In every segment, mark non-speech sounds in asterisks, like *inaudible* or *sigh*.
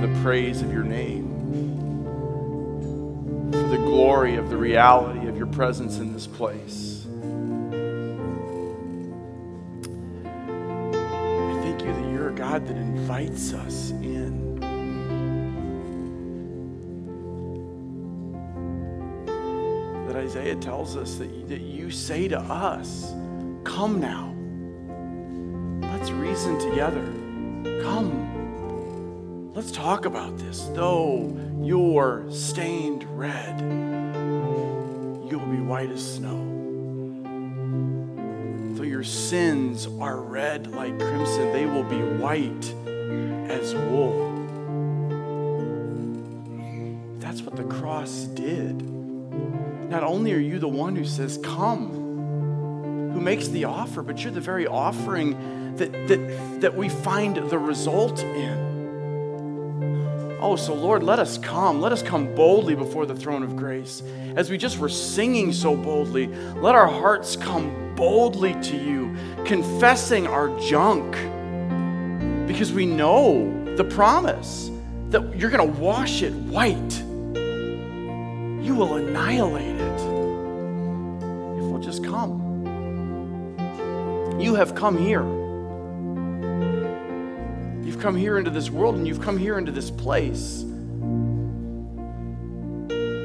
for the praise of your name, for the glory of the reality of your presence in this place. I thank you that you're a God that invites us in. That Isaiah tells us that, that you say to us, Come now. Let's reason together. Come. Let's talk about this. Though you're stained red, you'll be white as snow. Though your sins are red like crimson, they will be white as wool. That's what the cross did. Not only are you the one who says, Come, who makes the offer, but you're the very offering that, that, that we find the result in. Oh, so Lord, let us come. Let us come boldly before the throne of grace. As we just were singing so boldly, let our hearts come boldly to you, confessing our junk. Because we know the promise that you're going to wash it white. You will annihilate it if we'll just come. You have come here. Come here into this world and you've come here into this place.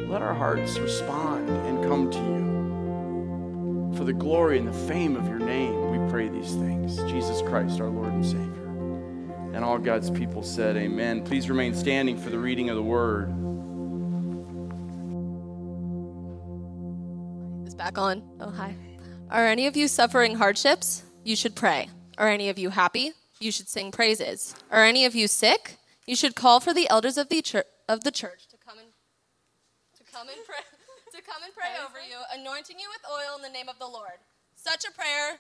Let our hearts respond and come to you. For the glory and the fame of your name, we pray these things. Jesus Christ, our Lord and Savior. And all God's people said, Amen. Please remain standing for the reading of the word. Is back on. Oh, hi. Are any of you suffering hardships? You should pray. Are any of you happy? You should sing praises. Are any of you sick? You should call for the elders of the church, of the church to come and to come and pray *laughs* to come and pray over you, anointing you with oil in the name of the Lord. Such a prayer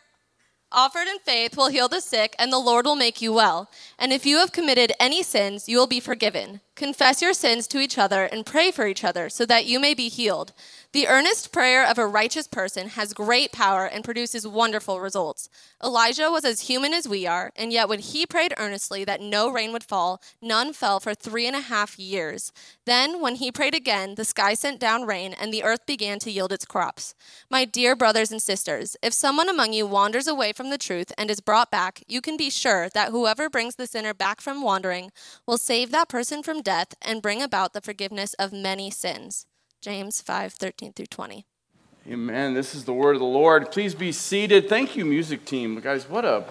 offered in faith will heal the sick, and the Lord will make you well. And if you have committed any sins, you will be forgiven. Confess your sins to each other and pray for each other so that you may be healed. The earnest prayer of a righteous person has great power and produces wonderful results. Elijah was as human as we are, and yet when he prayed earnestly that no rain would fall, none fell for three and a half years. Then, when he prayed again, the sky sent down rain, and the earth began to yield its crops. My dear brothers and sisters, if someone among you wanders away from the truth and is brought back, you can be sure that whoever brings the sinner back from wandering will save that person from death and bring about the forgiveness of many sins. James 5 13 through 20. Amen. This is the word of the Lord. Please be seated. Thank you, music team. Guys, what a.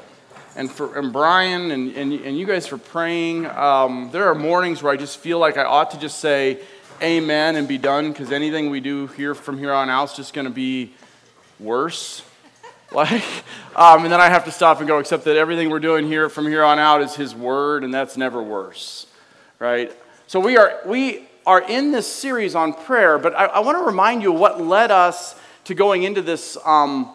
And, for, and Brian and, and, and you guys for praying. Um, there are mornings where I just feel like I ought to just say amen and be done because anything we do here from here on out is just going to be worse. *laughs* Like, um, and then I have to stop and go, except that everything we're doing here from here on out is His Word, and that's never worse, right? So we are, we are in this series on prayer, but I, I want to remind you what led us to going into this, um,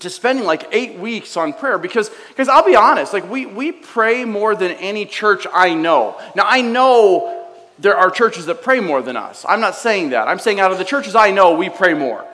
to spending like eight weeks on prayer. Because, because I'll be honest, like we, we pray more than any church I know. Now, I know there are churches that pray more than us. I'm not saying that. I'm saying out of the churches I know, we pray more.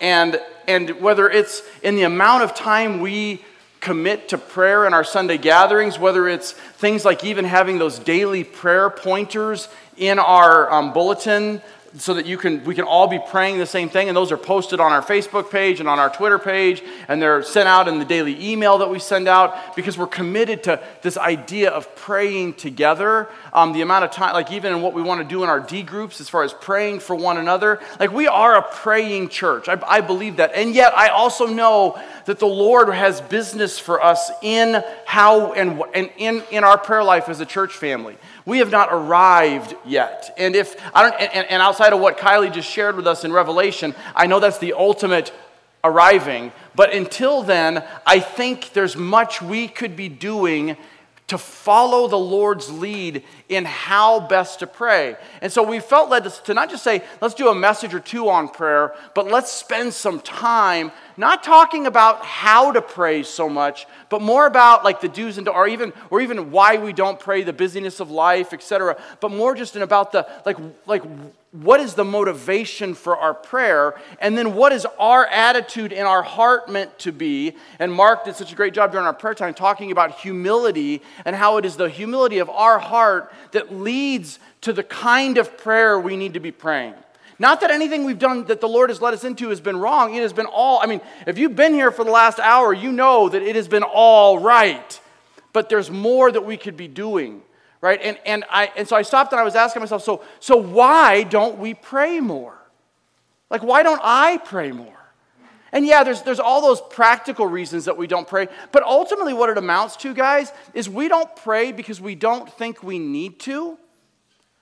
And, and whether it's in the amount of time we commit to prayer in our Sunday gatherings, whether it's things like even having those daily prayer pointers in our um, bulletin so that you can we can all be praying the same thing and those are posted on our facebook page and on our twitter page and they're sent out in the daily email that we send out because we're committed to this idea of praying together. Um, the amount of time like even in what we want to do in our d groups as far as praying for one another like we are a praying church. I, I believe that. And yet i also know that the lord has business for us in how and, and in, in our prayer life as a church family we have not arrived yet. And if I don't and, and outside of what Kylie just shared with us in Revelation, I know that's the ultimate arriving. But until then, I think there's much we could be doing to follow the Lord's lead in how best to pray. And so we felt led to not just say, let's do a message or two on prayer, but let's spend some time not talking about how to pray so much, but more about like the do's and or even or even why we don't pray, the busyness of life, etc. But more just in about the like like what is the motivation for our prayer, and then what is our attitude in our heart meant to be. And Mark did such a great job during our prayer time talking about humility and how it is the humility of our heart that leads to the kind of prayer we need to be praying. Not that anything we've done that the Lord has led us into has been wrong. It has been all, I mean, if you've been here for the last hour, you know that it has been all right. But there's more that we could be doing, right? And, and, I, and so I stopped and I was asking myself, so, so why don't we pray more? Like, why don't I pray more? And yeah, there's, there's all those practical reasons that we don't pray. But ultimately, what it amounts to, guys, is we don't pray because we don't think we need to.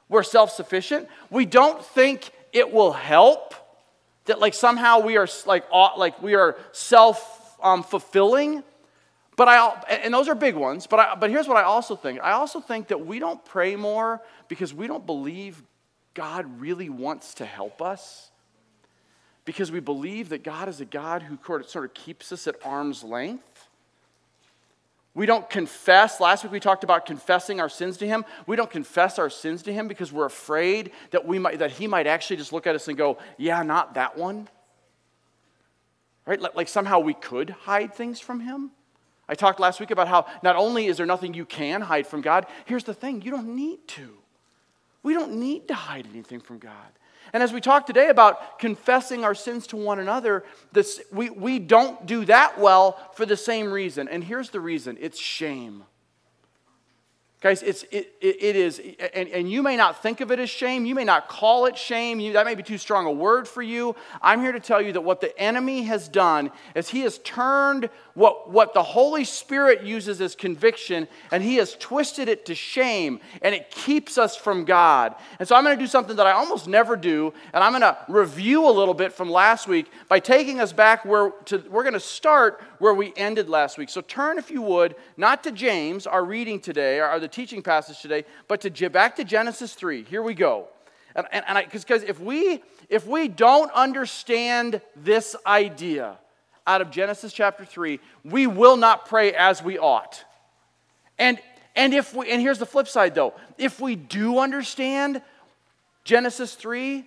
We're self sufficient. We don't think it will help that like somehow we are like like we are self um, fulfilling but i and those are big ones but I, but here's what i also think i also think that we don't pray more because we don't believe god really wants to help us because we believe that god is a god who sort of keeps us at arm's length we don't confess. Last week we talked about confessing our sins to him. We don't confess our sins to him because we're afraid that, we might, that he might actually just look at us and go, Yeah, not that one. Right? Like somehow we could hide things from him. I talked last week about how not only is there nothing you can hide from God, here's the thing you don't need to. We don't need to hide anything from God. And as we talk today about confessing our sins to one another, this, we, we don't do that well for the same reason. And here's the reason it's shame. Guys, it's, it, it, is, and, and you may not think of it as shame. You may not call it shame. You, that may be too strong a word for you. I'm here to tell you that what the enemy has done is he has turned what, what the Holy Spirit uses as conviction and he has twisted it to shame and it keeps us from God. And so I'm going to do something that I almost never do, and I'm going to review a little bit from last week by taking us back where to, we're going to start where we ended last week. So turn, if you would, not to James, our reading today, or the teaching passage today, but to back to Genesis 3. Here we go. And, and, and because if we if we don't understand this idea out of Genesis chapter 3, we will not pray as we ought. And and if we and here's the flip side though, if we do understand Genesis 3,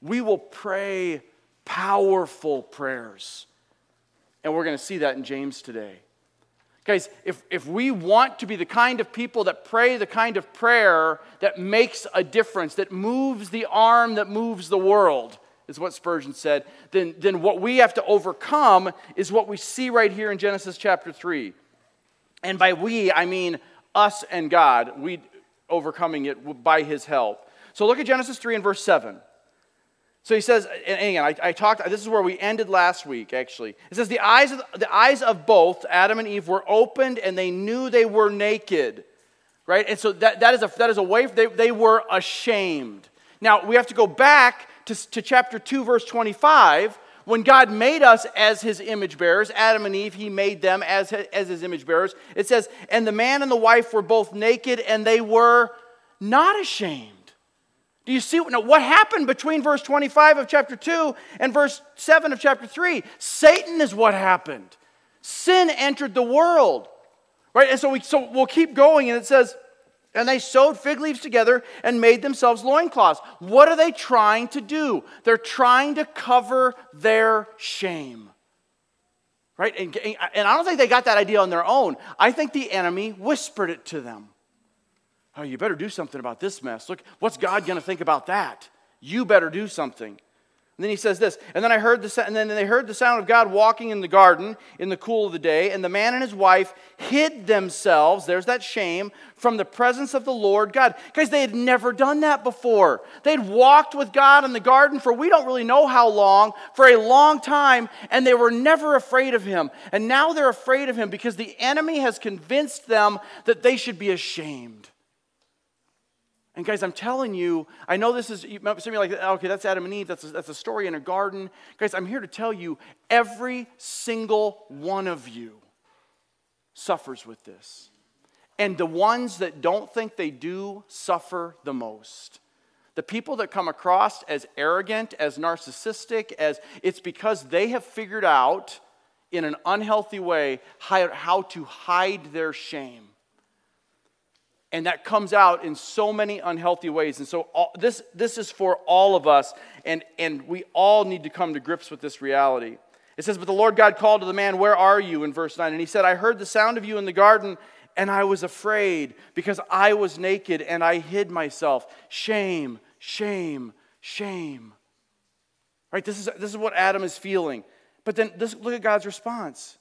we will pray powerful prayers. And we're going to see that in James today. Guys, if, if we want to be the kind of people that pray the kind of prayer that makes a difference, that moves the arm that moves the world, is what Spurgeon said, then, then what we have to overcome is what we see right here in Genesis chapter 3. And by we, I mean us and God, we overcoming it by his help. So look at Genesis 3 and verse 7. So he says, and again, I, I, talked, this is where we ended last week, actually. It says, the eyes, of, the eyes of both Adam and Eve were opened and they knew they were naked. Right? And so that, that, is, a, that is a way, they, they were ashamed. Now, we have to go back to, to chapter 2, verse 25. When God made us as his image bearers, Adam and Eve, he made them as, as his image bearers. It says, and the man and the wife were both naked and they were not ashamed. Do you see now, what happened between verse 25 of chapter 2 and verse 7 of chapter 3? Satan is what happened. Sin entered the world. Right? And so, we, so we'll keep going, and it says, and they sewed fig leaves together and made themselves loincloths. What are they trying to do? They're trying to cover their shame. Right? And, and I don't think they got that idea on their own. I think the enemy whispered it to them. Oh, you better do something about this mess. Look, what's God going to think about that? You better do something. And then he says this, and then I heard the and then they heard the sound of God walking in the garden in the cool of the day, and the man and his wife hid themselves, there's that shame, from the presence of the Lord God. Guys, they had never done that before. They'd walked with God in the garden for we don't really know how long, for a long time, and they were never afraid of him. And now they're afraid of him because the enemy has convinced them that they should be ashamed. And guys, I'm telling you, I know this is, some of you like, oh, okay, that's Adam and Eve, that's a, that's a story in a garden. Guys, I'm here to tell you, every single one of you suffers with this. And the ones that don't think they do suffer the most. The people that come across as arrogant, as narcissistic, as it's because they have figured out in an unhealthy way how, to hide their shame. And that comes out in so many unhealthy ways. And so all, this, this is for all of us, and, and we all need to come to grips with this reality. It says, But the Lord God called to the man, Where are you? in verse 9. And he said, I heard the sound of you in the garden, and I was afraid because I was naked and I hid myself. Shame, shame, shame. Right? This is, this is what Adam is feeling. But then this, look at God's response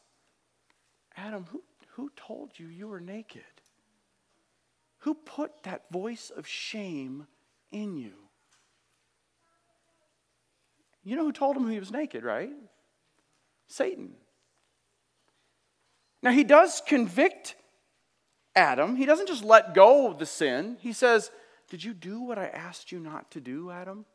Adam, who, who told you you were naked? Who put that voice of shame in you? You know who told him he was naked, right? Satan. Now, he does convict Adam. He doesn't just let go of the sin. He says, Did you do what I asked you not to do, Adam?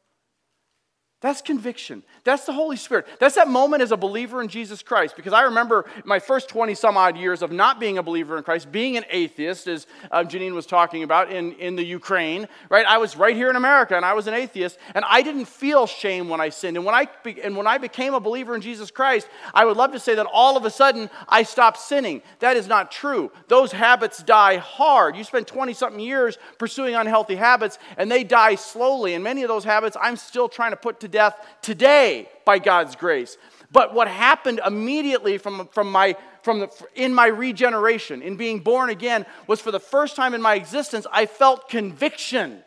That's conviction. That's the Holy Spirit. That's that moment as a believer in Jesus Christ. Because I remember my first 20 some odd years of not being a believer in Christ, being an atheist, as uh, Janine was talking about in, in the Ukraine, right? I was right here in America and I was an atheist, and I didn't feel shame when I sinned. And when I, be, and when I became a believer in Jesus Christ, I would love to say that all of a sudden I stopped sinning. That is not true. Those habits die hard. You spend 20 something years pursuing unhealthy habits, and they die slowly. And many of those habits I'm still trying to put to death today by God's grace. But what happened immediately from, from my, from the, in my regeneration, in being born again, was for the first time in my existence, I felt conviction.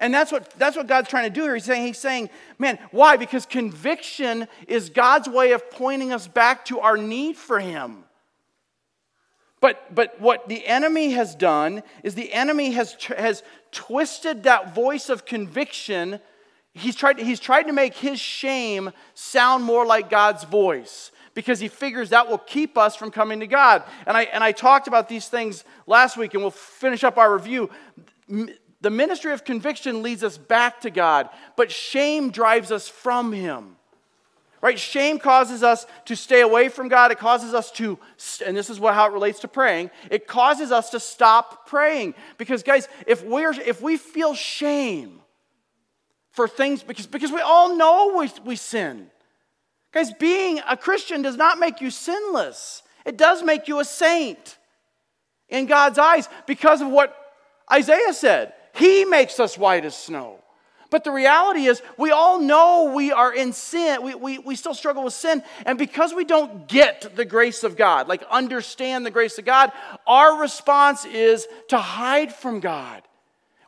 And that's what, that's what God's trying to do here. He's saying, he's saying, man, why? Because conviction is God's way of pointing us back to our need for Him. But, but what the enemy has done is the enemy has, has twisted that voice of conviction he's tried, he's tried to make his shame sound more like God's voice because he figures that will keep us from coming to God. And I, and I talked about these things last week, and we'll finish up our review. The ministry of conviction leads us back to God, but shame drives us from him. Right? Shame causes us to stay away from God. It causes us to, and this is what, how it relates to praying, it causes us to stop praying. Because, guys, if, we're, if we feel shame, for things because, because we all know we, we sin. Guys, being a Christian does not make you sinless, it does make you a saint in God's eyes because of what Isaiah said. He makes us white as snow. But the reality is, we all know we are in sin. We, we, we still struggle with sin. And because we don't get the grace of God, like understand the grace of God, our response is to hide from God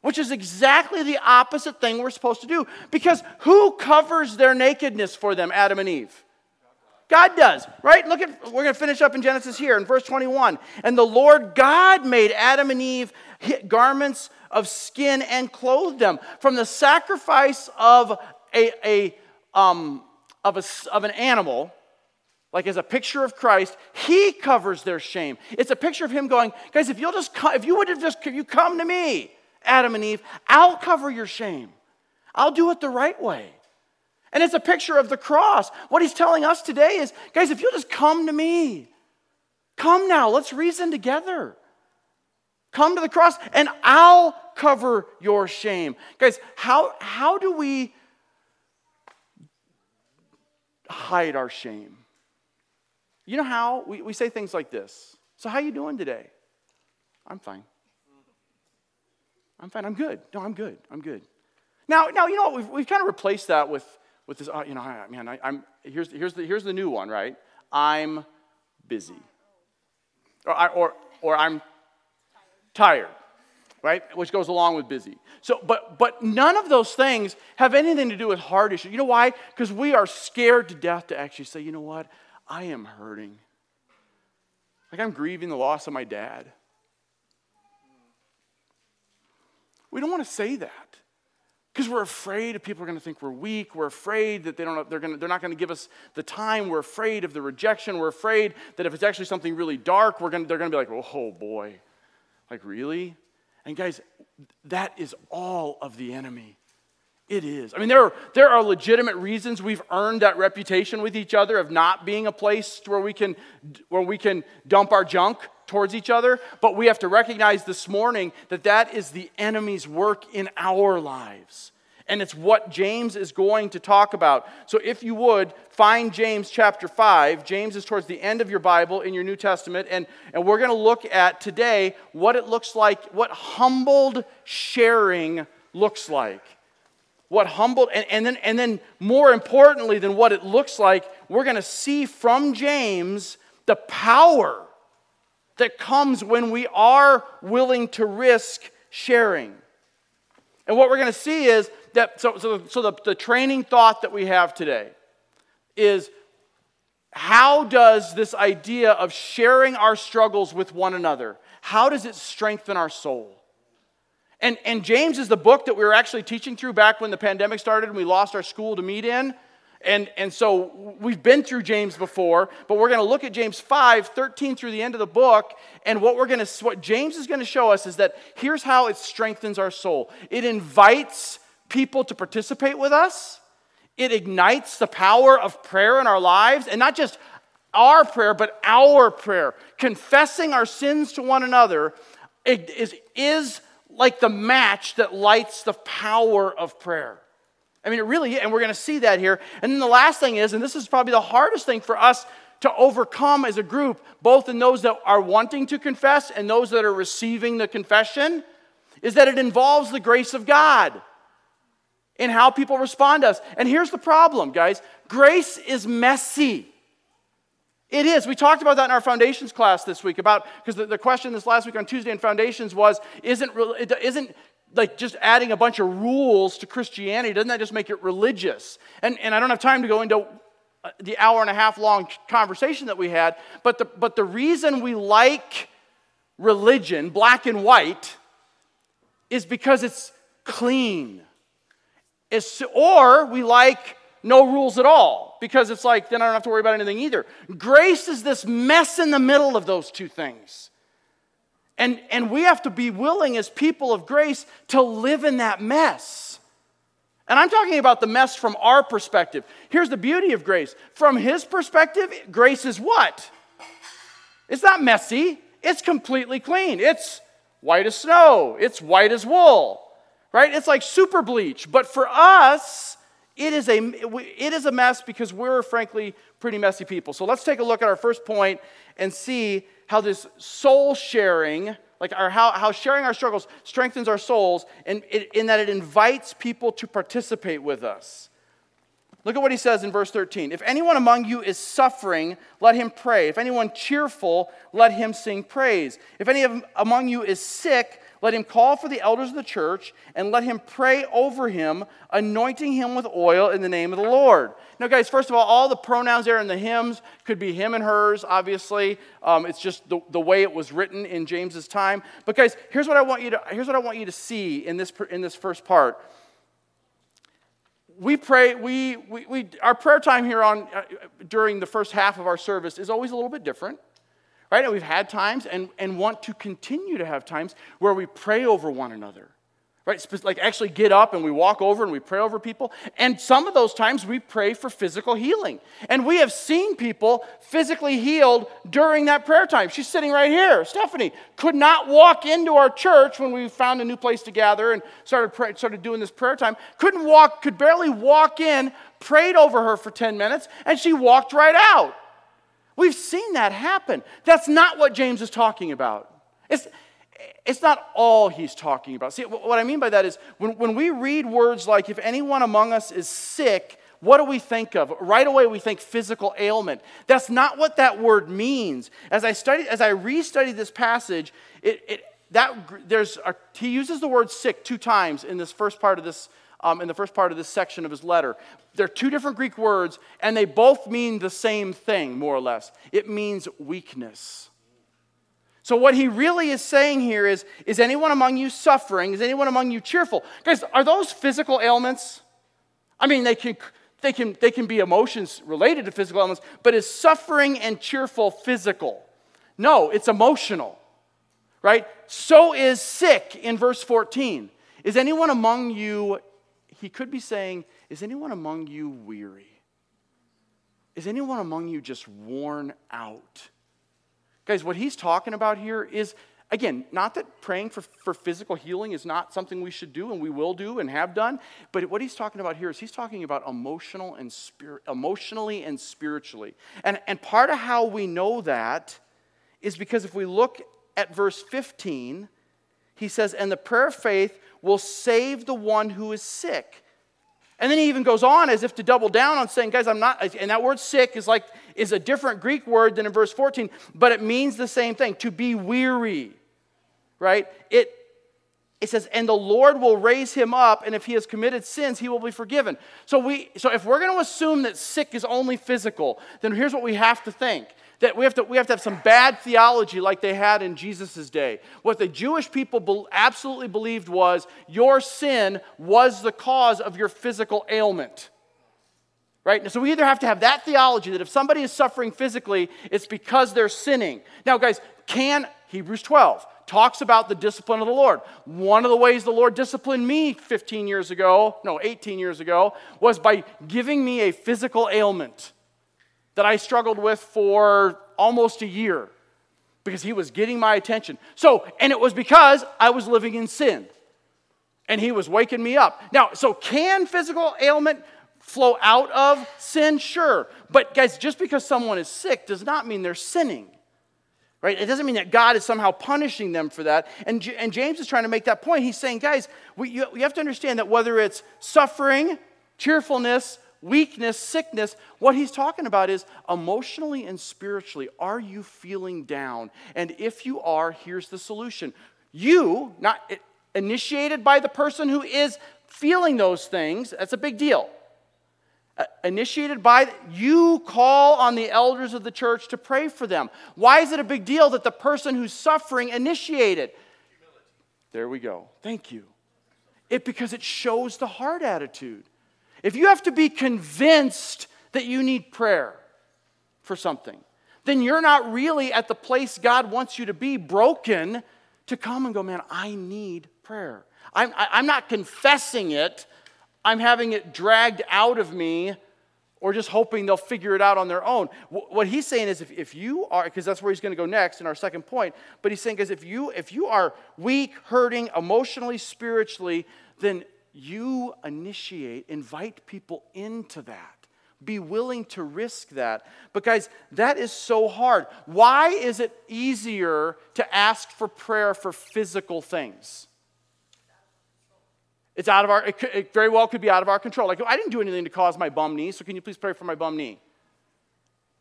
which is exactly the opposite thing we're supposed to do. Because who covers their nakedness for them, Adam and Eve? God does, right? Look at, we're going to finish up in Genesis here in verse 21. And the Lord God made Adam and Eve garments of skin and clothed them. From the sacrifice of, a, a, um, of, a, of an animal, like as a picture of Christ, he covers their shame. It's a picture of him going, guys, if you'll just come, if you would have just, if you come to me, Adam and Eve, I'll cover your shame. I'll do it the right way. And it's a picture of the cross. What he's telling us today is guys, if you'll just come to me, come now, let's reason together. Come to the cross and I'll cover your shame. Guys, how, how do we hide our shame? You know how? We, we say things like this. So how you doing today? I'm fine. I'm fine. I'm good. No, I'm good. I'm good. Now, now you know what? We've, we've kind of replaced that with, with this, uh, you know, I, man, I, am here's, here's, the, here's the new one, right? I'm busy. Or, I, or, or I'm tired, right? Which goes along with busy. So, but, but none of those things have anything to do with heart issues. You know why? Because we are scared to death to actually say, you know what? I am hurting. Like I'm grieving the loss of my dad. We don't want to say that because we're afraid of people are going to think we're weak. We're afraid that they don't, they're, going to, they're not going to give us the time. We're afraid of the rejection. We're afraid that if it's actually something really dark, we're going to, they're going to be like, oh, oh boy, like really? And guys, that is all of the enemy. It is. I mean, there are, there are legitimate reasons we've earned that reputation with each other of not being a place where we can, where we can dump our junk towards each other. But we have to recognize this morning that that is the enemy's work in our lives. And it's what James is going to talk about. So if you would, find James chapter 5. James is towards the end of your Bible in your New Testament. And, and we're going to look at today what it looks like, what humbled sharing looks like. What humbled, and, and, then, and then more importantly than what it looks like, we're going to see from James the power that comes when we are willing to risk sharing. And what we're going to see is that, so, so, so the, the training thought that we have today is how does this idea of sharing our struggles with one another, how does it strengthen our soul? And, and James is the book that we were actually teaching through back when the pandemic started and we lost our school to meet in. And, and so we've been through James before, but we're going to look at James 5, 13 through the end of the book. And what we're to, what James is going to show us is that here's how it strengthens our soul. It invites people to participate with us. It ignites the power of prayer in our lives, and not just our prayer, but our prayer. Confessing our sins to one another is, is like the match that lights the power of prayer. I mean, it really, and we're going to see that here. And then the last thing is, and this is probably the hardest thing for us to overcome as a group, both in those that are wanting to confess and those that are receiving the confession, is that it involves the grace of God in how people respond to us. And here's the problem, guys grace is messy. It is. We talked about that in our foundations class this week about because the, the, question this last week on Tuesday in foundations was isn't isn't like just adding a bunch of rules to Christianity, doesn't that just make it religious? And, and I don't have time to go into uh, the hour and a half long conversation that we had, but the, but the reason we like religion, black and white, is because it's clean. It's, or we like no rules at all because it's like then I don't have to worry about anything either. Grace is this mess in the middle of those two things. And, and we have to be willing as people of grace to live in that mess. And I'm talking about the mess from our perspective. Here's the beauty of grace. From his perspective, grace is what? It's not messy, it's completely clean. It's white as snow, it's white as wool, right? It's like super bleach. But for us, it is a, it is a mess because we're frankly pretty messy people. So let's take a look at our first point and see how this soul sharing, like our, how, how sharing our struggles strengthens our souls, and in that it invites people to participate with us. Look at what he says in verse 13. If anyone among you is suffering, let him pray. If anyone cheerful, let him sing praise. If any among you is sick, let him call for the elders of the church and let him pray over him, anointing him with oil in the name of the Lord. Now, guys, first of all, all the pronouns there in the hymns could be him and hers, obviously. Um, it's just the, the way it was written in James's time. But, guys, here's what I want you to, here's what I want you to see in this, in this first part. We pray, we, we, we, our prayer time here on, uh, during the first half of our service is always a little bit different right? And we've had times and, and want to continue to have times where we pray over one another, right? Like actually get up and we walk over and we pray over people. And some of those times we pray for physical healing. And we have seen people physically healed during that prayer time. She's sitting right here. Stephanie could not walk into our church when we found a new place to gather and started, pray, started doing this prayer time. Couldn't walk, could barely walk in, prayed over her for 10 minutes, and she walked right out. We've seen that happen. That's not what James is talking about. It's, it's not all he's talking about. See, what I mean by that is when, when we read words like, if anyone among us is sick, what do we think of? Right away, we think physical ailment. That's not what that word means. As I studied, as I restudied this passage, it, it, that, there's a, he uses the word sick two times in this first part of this um, in the first part of this section of his letter. They're two different Greek words, and they both mean the same thing, more or less. It means weakness. So, what he really is saying here is Is anyone among you suffering? Is anyone among you cheerful? Guys, are those physical ailments? I mean, they can, they can, they can be emotions related to physical ailments, but is suffering and cheerful physical? No, it's emotional, right? So is sick in verse 14. Is anyone among you he could be saying, Is anyone among you weary? Is anyone among you just worn out? Guys, what he's talking about here is Again, not that praying for, for physical healing is not something we should do and we will do and have done, but what he's talking about here is he's talking about emotional and spirit, emotionally and spiritually. And, and part of how we know that is because if we look at verse 15, he says, And the prayer of faith will save the one who is sick. And then he even goes on as if to double down on saying, guys, I'm not, and that word sick is like, is a different Greek word than in verse 14, but it means the same thing, to be weary, right? It, it says, and the Lord will raise him up, and if he has committed sins, he will be forgiven. So, we, so if we're going to assume that sick is only physical, then here's what we have to think that we have, to, we have to have some bad theology like they had in Jesus' day. What the Jewish people be, absolutely believed was your sin was the cause of your physical ailment. Right? So we either have to have that theology that if somebody is suffering physically, it's because they're sinning. Now, guys, can Hebrews 12 talks about the discipline of the Lord. One of the ways the Lord disciplined me 15 years ago, no, 18 years ago, was by giving me a physical ailment that I struggled with for almost a year because he was getting my attention. So, and it was because I was living in sin and he was waking me up. Now, so can physical ailment flow out of sin? Sure. But guys, just because someone is sick does not mean they're sinning. Right? It doesn't mean that God is somehow punishing them for that. And, and James is trying to make that point. He's saying, guys, we, you, you have to understand that whether it's suffering, cheerfulness, weakness, sickness, what he's talking about is emotionally and spiritually, are you feeling down? And if you are, here's the solution. You, not initiated by the person who is feeling those things, that's a big deal. Uh, initiated by you call on the elders of the church to pray for them. Why is it a big deal that the person who's suffering initiated? Humility. There we go. Thank you. It because it shows the heart attitude. If you have to be convinced that you need prayer for something, then you're not really at the place God wants you to be, broken, to come and go, man, I need prayer. I'm, I'm not confessing it, I'm having it dragged out of me or just hoping they'll figure it out on their own. What he's saying is if, if you are, because that's where he's going to go next in our second point, but he's saying is if you if you are weak, hurting, emotionally, spiritually, then you initiate, invite people into that. Be willing to risk that. But, guys, that is so hard. Why is it easier to ask for prayer for physical things? It's out of our, it, could, it very well could be out of our control. Like, I didn't do anything to cause my bum knee, so can you please pray for my bum knee?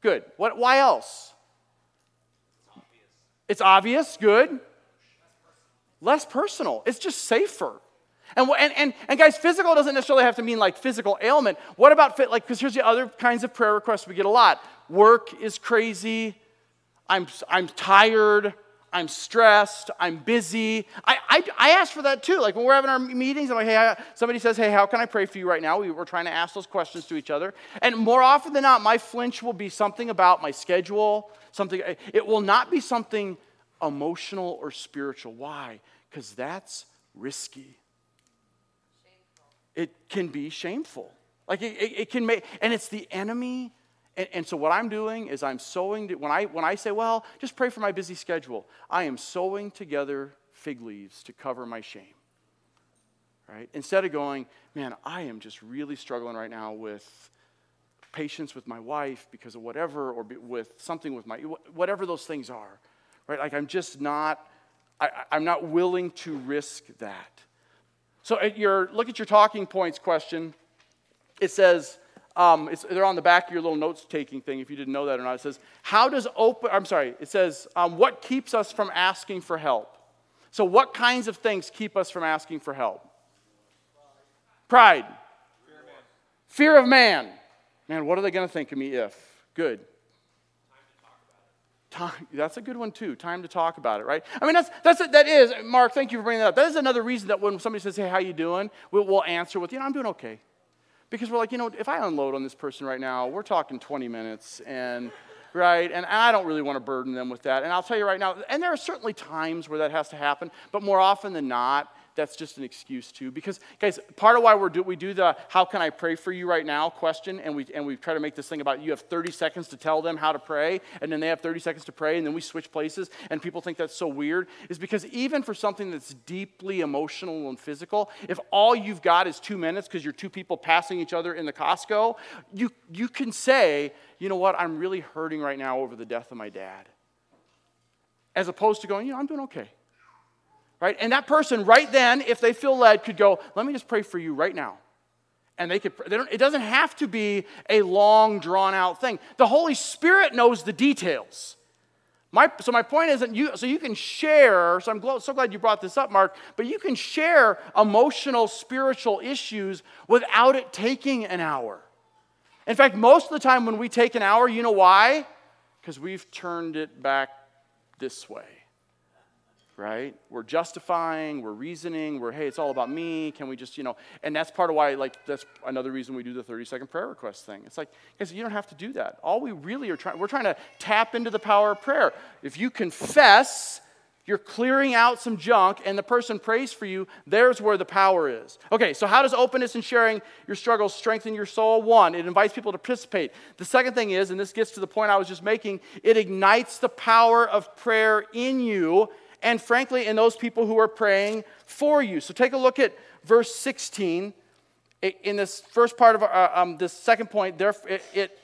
Good. What, why else? It's obvious. It's obvious. Good. Less personal. It's just safer. And, and, and, and guys, physical doesn't necessarily have to mean like physical ailment. What about fit? Like, because here's the other kinds of prayer requests we get a lot work is crazy. I'm, I'm tired. I'm stressed. I'm busy. I, I, I ask for that too. Like when we're having our meetings, I'm like, hey, somebody says, hey, how can I pray for you right now? We, we're trying to ask those questions to each other. And more often than not, my flinch will be something about my schedule, something, eh, it will not be something emotional or spiritual. Why? Because that's risky it can be shameful. Like it, it, it can make, and it's the enemy. And, and, so what I'm doing is I'm sewing, when I, when I say, well, just pray for my busy schedule, I am sewing together fig leaves to cover my shame. Right? Instead of going, man, I am just really struggling right now with patience with my wife because of whatever, or with something with my, whatever those things are. Right? Like I'm just not, I, I'm not willing to risk that. So at your, look at your talking points question. It says, um, they're on the back of your little notes taking thing if you didn't know that or not. It says, how does open, I'm sorry, it says, um, what keeps us from asking for help? So, what kinds of things keep us from asking for help? Pride. Fear of man. Man, what are they going to think of me if? Good. Time, that's a good one too. Time to talk about it, right? I mean, that's, that's that is Mark. Thank you for bringing that up. That is another reason that when somebody says, "Hey, how you doing?" We'll, we'll answer with, "You know, I'm doing okay," because we're like, you know, if I unload on this person right now, we're talking 20 minutes, and right, and I don't really want to burden them with that. And I'll tell you right now, and there are certainly times where that has to happen, but more often than not, that's just an excuse too. Because, guys, part of why we're do, we do the how can I pray for you right now question, and we, and we try to make this thing about you have 30 seconds to tell them how to pray, and then they have 30 seconds to pray, and then we switch places, and people think that's so weird, is because even for something that's deeply emotional and physical, if all you've got is two minutes because you're two people passing each other in the Costco, you, you can say, you know what, I'm really hurting right now over the death of my dad. As opposed to going, you know, I'm doing okay right? And that person right then, if they feel led, could go, let me just pray for you right now. And they could, they it doesn't have to be a long, drawn out thing. The Holy Spirit knows the details. My, so my point isn't you, so you can share, so I'm so glad you brought this up, Mark, but you can share emotional, spiritual issues without it taking an hour. In fact, most of the time when we take an hour, you know why? Because we've turned it back this way right? We're justifying, we're reasoning, we're, hey, it's all about me. Can we just, you know, and that's part of why, like, that's another reason we do the 30 second prayer request thing. It's like, guys, you don't have to do that. All we really are trying, we're trying to tap into the power of prayer. If you confess, you're clearing out some junk and the person prays for you, there's where the power is. Okay, so how does openness and sharing your struggles strengthen your soul? One, it invites people to participate. The second thing is, and this gets to the point I was just making, it ignites the power of prayer in you and frankly, in those people who are praying for you. So take a look at verse 16. In this first part of uh, um, this second point, there, it, it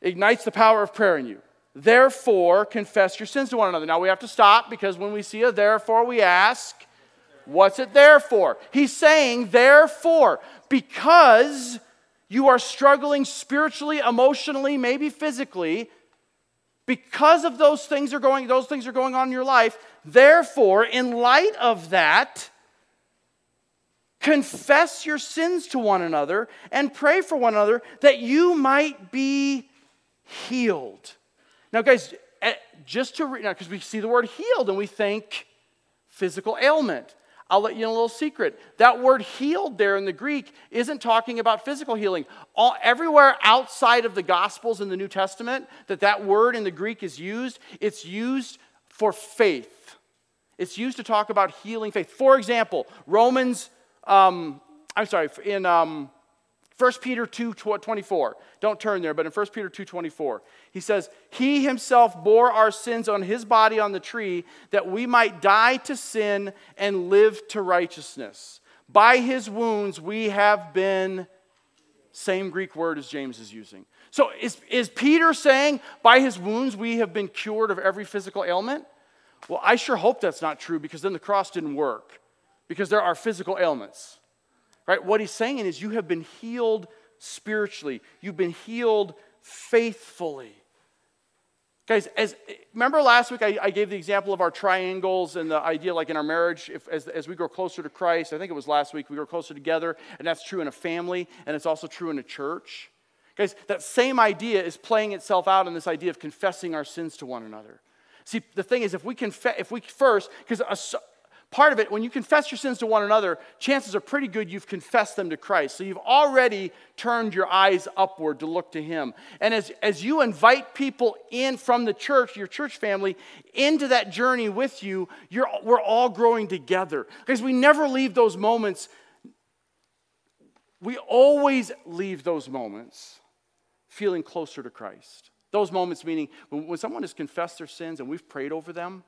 ignites the power of prayer in you. Therefore, confess your sins to one another. Now we have to stop because when we see a therefore, we ask, what's it there for? He's saying, therefore, because you are struggling spiritually, emotionally, maybe physically, because of those things are going those things are going on in your life therefore in light of that confess your sins to one another and pray for one another that you might be healed. Now guys eh, just to because we see the word healed and we think physical ailment I'll let you know a little secret. That word healed there in the Greek isn't talking about physical healing. All, everywhere outside of the Gospels in the New Testament that that word in the Greek is used, it's used for faith. It's used to talk about healing faith. For example, Romans, um, I'm sorry, in um, 1 Peter 2 24. Don't turn there, but in 1 Peter 2 24, he says, He himself bore our sins on his body on the tree that we might die to sin and live to righteousness. By his wounds we have been, same Greek word as James is using. So is, is Peter saying, by his wounds we have been cured of every physical ailment? Well, I sure hope that's not true because then the cross didn't work, because there are physical ailments. Right? What he's saying is you have been healed spiritually. You've been healed faithfully. Guys, as remember last week I, I, gave the example of our triangles and the idea like in our marriage, if, as, as we grow closer to Christ, I think it was last week, we grow closer together, and that's true in a family, and it's also true in a church. Guys, that same idea is playing itself out in this idea of confessing our sins to one another. See, the thing is, if we confess, if we first, because part of it, when you confess your sins to one another, chances are pretty good you've confessed them to Christ. So you've already turned your eyes upward to look to Him. And as, as you invite people in from the church, your church family, into that journey with you, you're, we're all growing together. Because we never leave those moments, we always leave those moments feeling closer to Christ. Those moments meaning when, when someone has confessed their sins and we've prayed over them,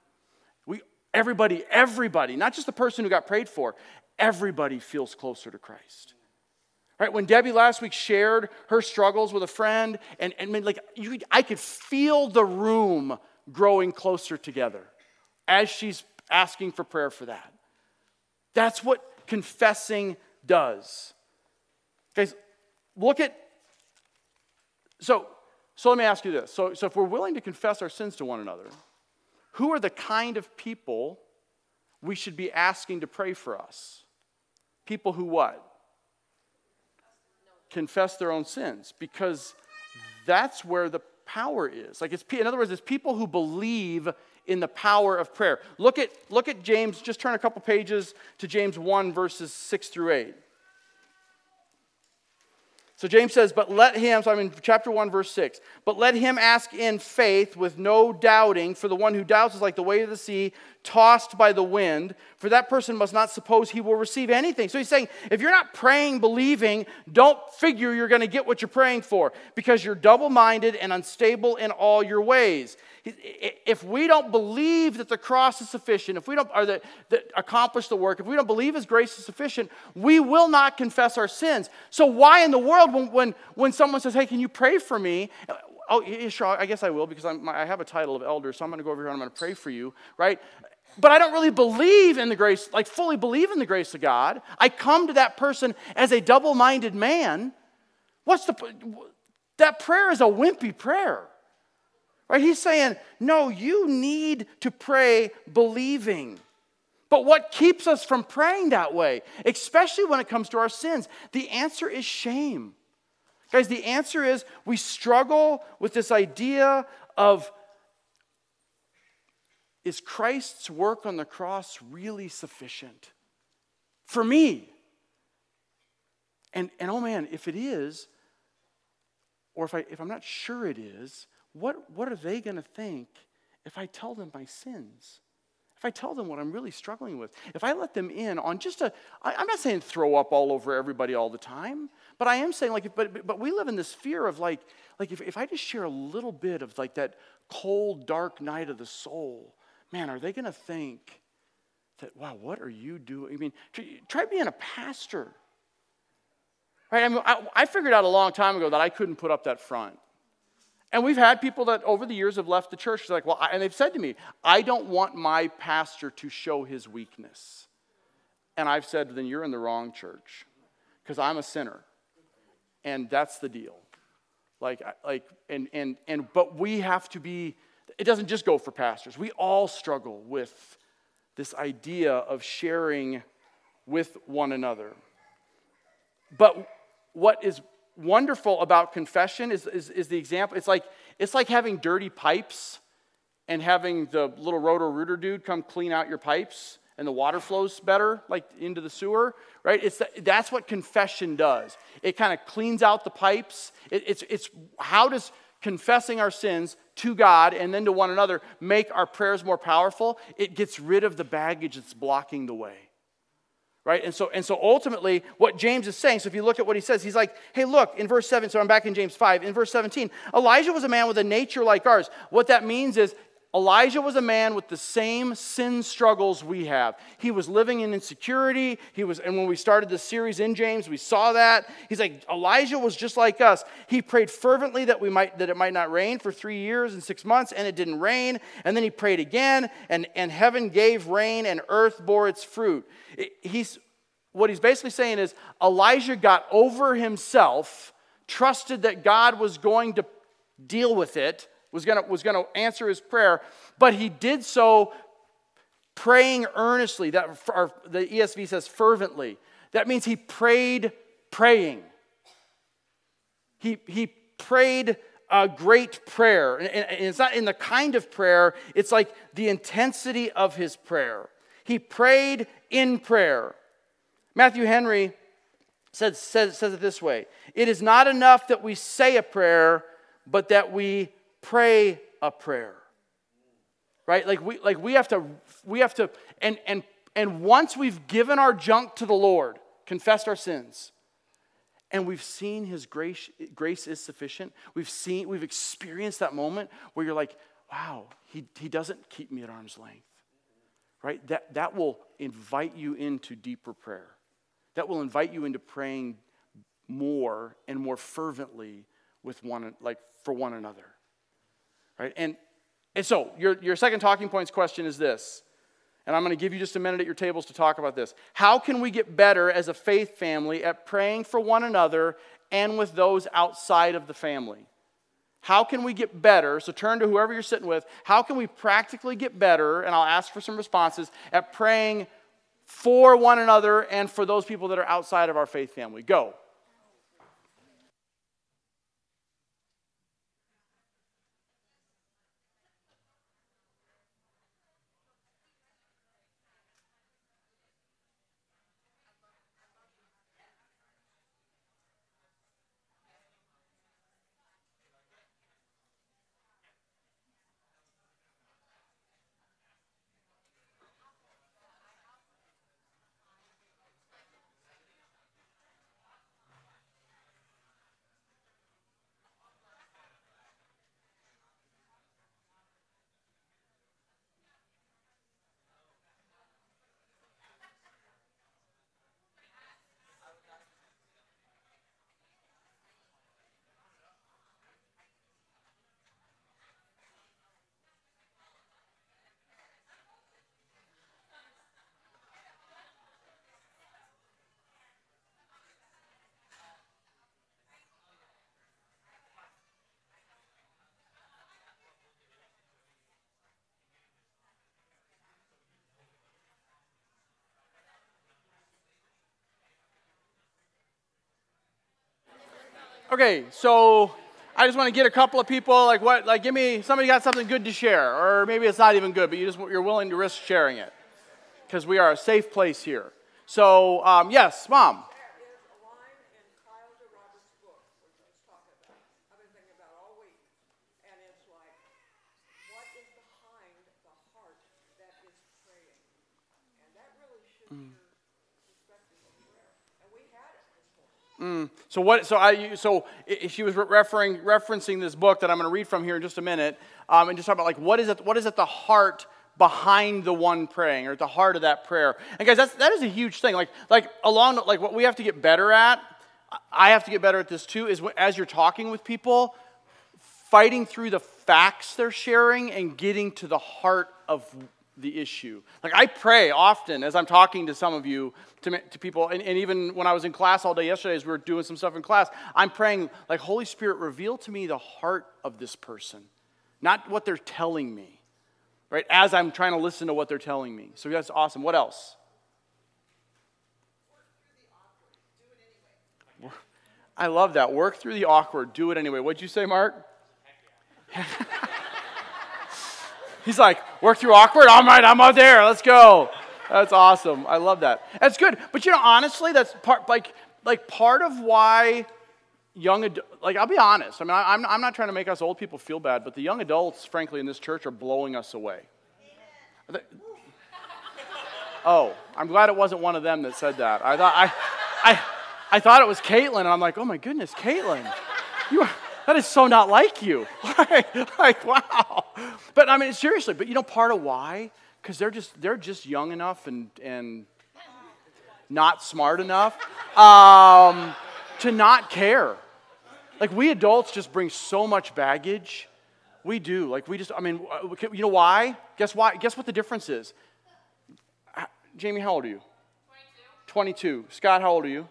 Everybody, everybody, not just the person who got prayed for, everybody feels closer to Christ. Right? When Debbie last week shared her struggles with a friend, and, and like you, I could feel the room growing closer together as she's asking for prayer for that. That's what confessing does. Guys, look at so so let me ask you this. So, so if we're willing to confess our sins to one another, who are the kind of people we should be asking to pray for us? People who what? Confess their own sins, because that's where the power is. Like it's in other words, it's people who believe in the power of prayer. Look at look at James, just turn a couple pages to James 1 verses 6 through 8. So James says, But let him, so I'm in chapter 1, verse 6, but let him ask in faith with no doubting, for the one who doubts is like the weight of the sea, tossed by the wind, for that person must not suppose he will receive anything. So he's saying, if you're not praying, believing, don't figure you're going to get what you're praying for because you're double minded and unstable in all your ways. If we don't believe that the cross is sufficient, if we don't, or accomplish the work, if we don't believe his grace is sufficient, we will not confess our sins. So why in the world, when, when, when someone says, hey, can you pray for me? Oh, yeah, sure, I guess I will because I'm, I have a title of elder, so I'm going to go over here and I'm going to pray for you, right? But I don't really believe in the grace, like fully believe in the grace of God. I come to that person as a double minded man. What's the, that prayer is a wimpy prayer. Right? He's saying, no, you need to pray believing. But what keeps us from praying that way, especially when it comes to our sins? The answer is shame. Guys, the answer is we struggle with this idea of is Christ's work on the cross really sufficient for me? And, and oh man, if it is, or if, I, if I'm not sure it is, what, what are they going to think if I tell them my sins? If I tell them what I'm really struggling with, if I let them in on just a, I, I'm not saying throw up all over everybody all the time, but I am saying like, but, but we live in this fear of like, like if, if I just share a little bit of like that cold, dark night of the soul, man, are they going to think that, wow, what are you doing? I mean, try being a pastor. Right? I mean, I, I figured out a long time ago that I couldn't put up that front. And we've had people that over the years have left the church. They're like, well, and they've said to me, I don't want my pastor to show his weakness. And I've said, then you're in the wrong church because I'm a sinner. And that's the deal. Like, like, and, and, and, but we have to be it doesn't just go for pastors. We all struggle with this idea of sharing with one another. But what is wonderful about confession is, is, is, the example. It's like, it's like having dirty pipes and having the little roto rooter dude come clean out your pipes and the water flows better, like into the sewer, right? It's that's what confession does. It kind of cleans out the pipes. It, it's, it's how does confessing our sins to God and then to one another make our prayers more powerful, it gets rid of the baggage that's blocking the way. Right? And so, and so ultimately, what James is saying, so if you look at what he says, he's like, hey, look, in verse 7, so I'm back in James 5, in verse 17, Elijah was a man with a nature like ours. What that means is Elijah was a man with the same sin struggles we have. He was living in insecurity. He was, and when we started this series in James, we saw that. He's like, Elijah was just like us. He prayed fervently that we might that it might not rain for three years and six months, and it didn't rain. And then he prayed again, and, and heaven gave rain, and earth bore its fruit. he's what he's basically saying is Elijah got over himself, trusted that God was going to deal with it was going to was going to answer his prayer, but he did so praying earnestly. That our, the ESV says fervently. That means he prayed praying. He, he prayed a great prayer. And, and it's not in the kind of prayer, it's like the intensity of his prayer. He prayed in prayer. Matthew Henry says, says, says it this way It is not enough that we say a prayer, but that we pray a prayer. Right? Like we like we have to we have to and and and once we've given our junk to the Lord, confessed our sins, and we've seen his grace grace is sufficient. We've seen we've experienced that moment where you're like, wow, he, he doesn't keep me at arm's length. Right? That that will invite you into deeper prayer. That will invite you into praying more and more fervently with one like for one another. Right? And, and so, your, your second talking points question is this. And I'm going to give you just a minute at your tables to talk about this. How can we get better as a faith family at praying for one another and with those outside of the family? How can we get better? So turn to whoever you're sitting with. How can we practically get better? And I'll ask for some responses at praying for one another and for those people that are outside of our faith family. Go. Okay, so I just want to get a couple of people, like what, like give me, somebody got something good to share, or maybe it's not even good, but you just, you're willing to risk sharing it. Because we are a safe place here. So, um, yes, mom. Mm. So what? So I. So she was referring referencing this book that I'm going to read from here in just a minute, um, and just talk about like what is it? What is at the heart behind the one praying, or at the heart of that prayer? And guys, that's that is a huge thing. Like like along like what we have to get better at. I have to get better at this too. Is as you're talking with people, fighting through the facts they're sharing and getting to the heart of the issue. Like I pray often as I'm talking to some of you, to, to people, and, and, even when I was in class all day yesterday, as we were doing some stuff in class, I'm praying, like, Holy Spirit, reveal to me the heart of this person, not what they're telling me, right? As I'm trying to listen to what they're telling me. So that's awesome. What else? I love that. Work through the awkward, do it anyway. What'd you say, Mark? *laughs* He's like, work through awkward? All right, I'm out there. Let's go. That's awesome. I love that. That's good. But you know, honestly, that's part like like part of why young adults, like I'll be honest. I mean, I, am I'm not trying to make us old people feel bad, but the young adults, frankly, in this church are blowing us away. Oh, I'm glad it wasn't one of them that said that. I thought I, I, I thought it was Caitlin, and I'm like, oh my goodness, Caitlin, you are that is so not like you. *laughs* like, like, wow. But I mean, seriously, but you know, part of why? Because they're just they're just young enough and and not smart enough um, to not care. Like we adults just bring so much baggage. We do. Like we just. I mean, uh, you know why? Guess why? Guess what the difference is? Jamie, how old are you? 22. 22. Scott, how old are you?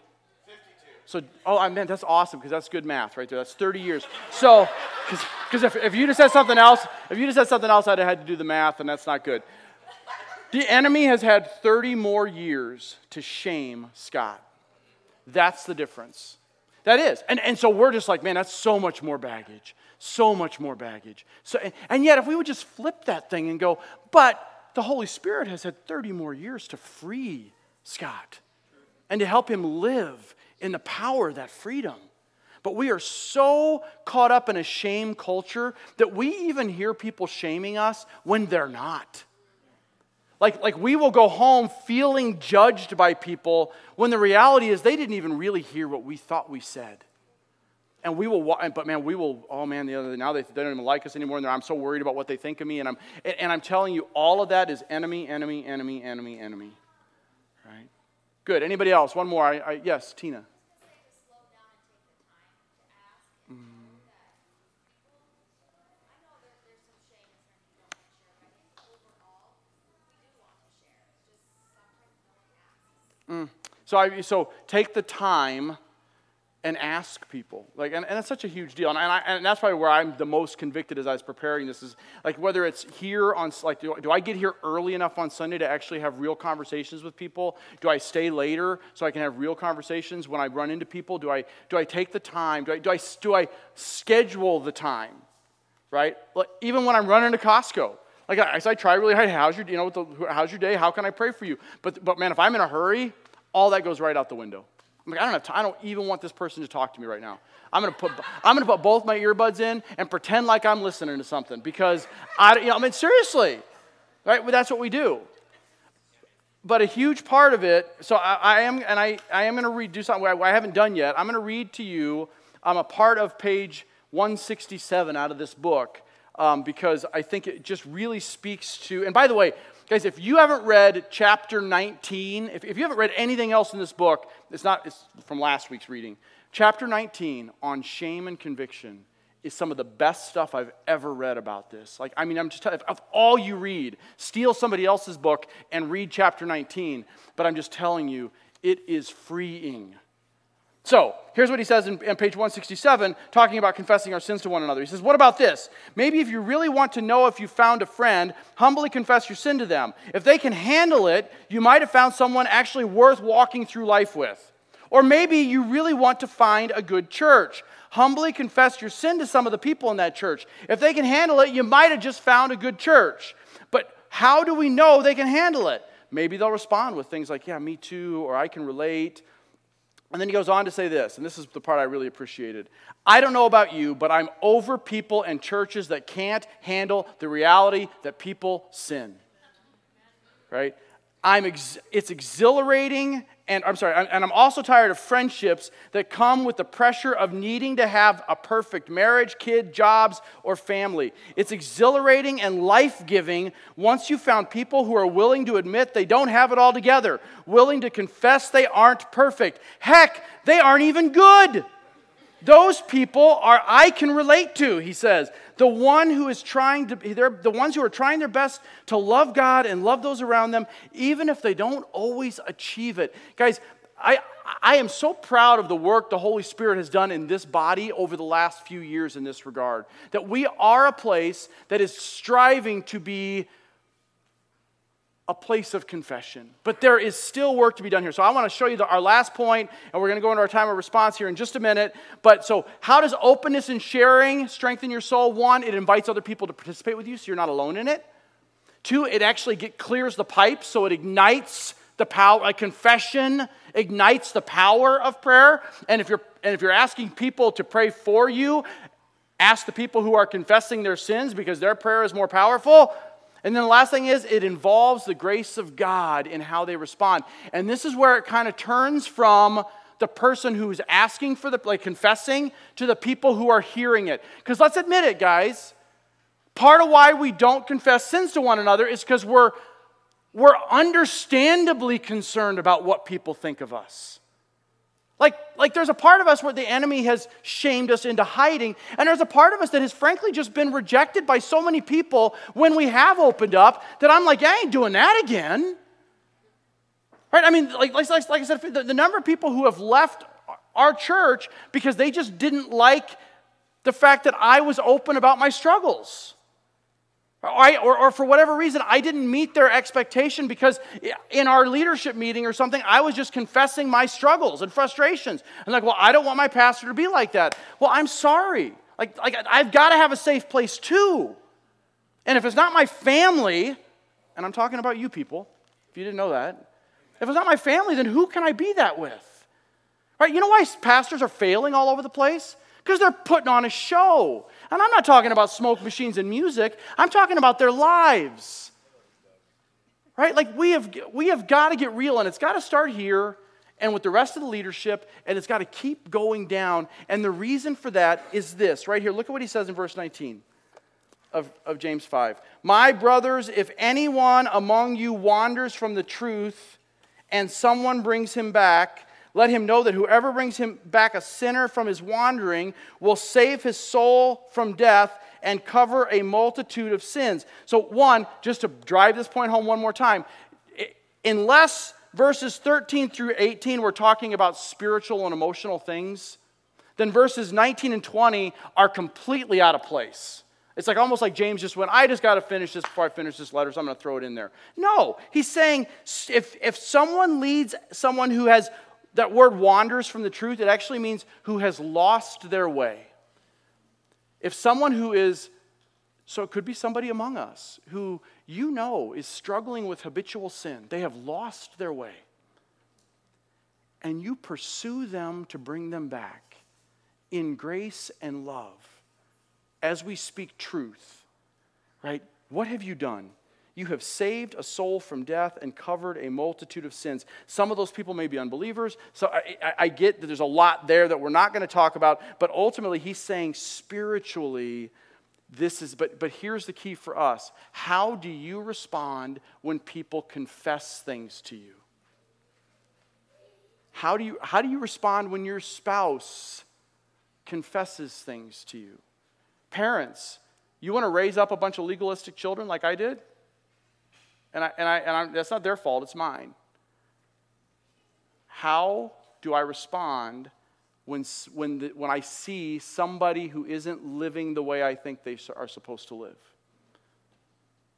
So, oh, I mean, that's awesome because that's good math right there. That's 30 years. So, because if, if you just said something else, if you just said something else, I'd have had to do the math, and that's not good. The enemy has had 30 more years to shame Scott. That's the difference. That is. And, and so we're just like, man, that's so much more baggage. So much more baggage. So, and, and yet, if we would just flip that thing and go, but the Holy Spirit has had 30 more years to free Scott and to help him live in the power of that freedom. But we are so caught up in a shame culture that we even hear people shaming us when they're not. Like, like we will go home feeling judged by people when the reality is they didn't even really hear what we thought we said. And we will, but man, we will, oh man, the other, day, now they, they don't even like us anymore. And I'm so worried about what they think of me. And I'm, and I'm telling you, all of that is enemy, enemy, enemy, enemy, enemy. Good. Anybody else? One more. I, I, yes, Tina. Mm. So, I, so take the time and ask people. Like, and, and such a huge deal. And, I, and that's probably where I'm the most convicted as I was preparing this is like whether it's here on, like, do, do I get here early enough on Sunday to actually have real conversations with people? Do I stay later so I can have real conversations when I run into people? Do I, do I take the time? Do I, do I, do I schedule the time? Right? Like, even when I'm running to Costco. Like I, I try really hard. How's your, you know, the, how's your day? How can I pray for you? But, but man, if I'm in a hurry, all that goes right out the window. I'm like, I don't have time. I don't even want this person to talk to me right now. I'm gonna put I'm gonna put both my earbuds in and pretend like I'm listening to something because I you know I mean seriously, right? Well, that's what we do. But a huge part of it. So I, I am and I I am gonna read do something I, haven't done yet. I'm gonna read to you. I'm a part of page 167 out of this book um, because I think it just really speaks to. And by the way, Guys, if you haven't read chapter 19, if, if you haven't read anything else in this book, it's not it's from last week's reading. Chapter 19 on shame and conviction is some of the best stuff I've ever read about this. Like, I mean, I'm just telling you, if all you read, steal somebody else's book and read chapter 19, but I'm just telling you, it is freeing. So, here's what he says in, page 167, talking about confessing our sins to one another. He says, What about this? Maybe if you really want to know if you found a friend, humbly confess your sin to them. If they can handle it, you might have found someone actually worth walking through life with. Or maybe you really want to find a good church. humbly confess your sin to some of the people in that church. If they can handle it, you might have just found a good church. But how do we know they can handle it? Maybe they'll respond with things like, yeah, me too, or I can relate. And then he goes on to say this, and this is the part I really appreciated. I don't know about you, but I'm over people and churches that can't handle the reality that people sin. Right? I'm ex- it's exhilarating and I'm sorry, and I'm also tired of friendships that come with the pressure of needing to have a perfect marriage, kid, jobs, or family. It's exhilarating and life giving once you found people who are willing to admit they don't have it all together, willing to confess they aren't perfect. Heck, they aren't even good. Those people are I can relate to, he says. The one who is trying to they're the ones who are trying their best to love God and love those around them, even if they don't always achieve it. Guys, I I am so proud of the work the Holy Spirit has done in this body over the last few years in this regard. That we are a place that is striving to be a place of confession. But there is still work to be done here. So I want to show you the, our last point, and we're going to go into our time of response here in just a minute. But so, how does openness and sharing strengthen your soul? One, it invites other people to participate with you, so you're not alone in it. Two, it actually get, clears the pipe, so it ignites the power. Like confession ignites the power of prayer. And if you're and if you're asking people to pray for you, ask the people who are confessing their sins because their prayer is more powerful. And then the last thing is, it involves the grace of God in how they respond. And this is where it kind of turns from the person who's asking for the, like confessing, to the people who are hearing it. Because let's admit it, guys. Part of why we don't confess sins to one another is because we're, we're understandably concerned about what people think of us. Like, like there's a part of us where the enemy has shamed us into hiding, and there's a part of us that has frankly just been rejected by so many people when we have opened up that I'm like, I ain't doing that again. Right? I mean, like, like, like I said, the, the number of people who have left our church because they just didn't like the fact that I was open about my struggles. I, or, or, for whatever reason, I didn't meet their expectation because in our leadership meeting or something, I was just confessing my struggles and frustrations. And like, well, I don't want my pastor to be like that. Well, I'm sorry. Like, like I've got to have a safe place too. And if it's not my family, and I'm talking about you people, if you didn't know that, if it's not my family, then who can I be that with? Right? You know why pastors are failing all over the place? Because they're putting on a show. And I'm not talking about smoke machines and music, I'm talking about their lives. Right? Like we have, we have got to get real, and it's got to start here and with the rest of the leadership, and it's got to keep going down. And the reason for that is this right here. Look at what he says in verse 19 of, of James 5. My brothers, if anyone among you wanders from the truth and someone brings him back, let him know that whoever brings him back a sinner from his wandering will save his soul from death and cover a multitude of sins. So, one, just to drive this point home one more time, unless verses 13 through 18 we're talking about spiritual and emotional things, then verses 19 and 20 are completely out of place. It's like almost like James just went, I just got to finish this before I finish this letter, so I'm going to throw it in there. No, he's saying if, if someone leads someone who has that word wanders from the truth, it actually means who has lost their way. If someone who is, so it could be somebody among us who you know is struggling with habitual sin, they have lost their way, and you pursue them to bring them back in grace and love as we speak truth, right? What have you done? You have saved a soul from death and covered a multitude of sins. Some of those people may be unbelievers. So I, I, get that there's a lot there that we're not going to talk about. But ultimately, he's saying spiritually, this is, but, but here's the key for us. How do you respond when people confess things to you? How do you, how do you respond when your spouse confesses things to you? Parents, you want to raise up a bunch of legalistic children like I did? And, I, and, I, and I, that's not their fault, it's mine. How do I respond when, when, the, when I see somebody who isn't living the way I think they are supposed to live?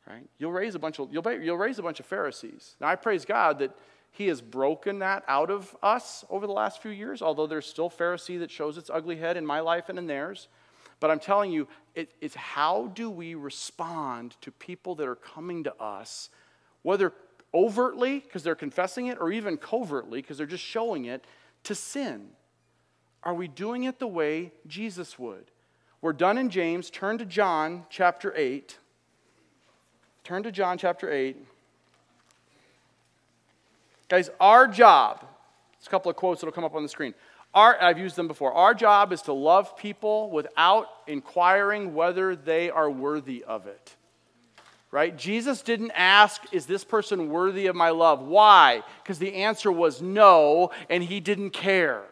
Right? You'll raise a bunch of, you'll, you'll raise a bunch of Pharisees. Now, I praise God that He has broken that out of us over the last few years, although there's still Pharisee that shows its ugly head in my life and in theirs. But I'm telling you, it, it's how do we respond to people that are coming to us, whether overtly because they're confessing it or even covertly because they're just showing it, to sin? Are we doing it the way Jesus would? We're done in James. Turn to John chapter 8. Turn to John chapter 8. Guys, our job, it's a couple of quotes that'll come up on the screen. Our, I've used them before. Our job is to love people without inquiring whether they are worthy of it. Right? Jesus didn't ask, Is this person worthy of my love? Why? Because the answer was no, and he didn't care.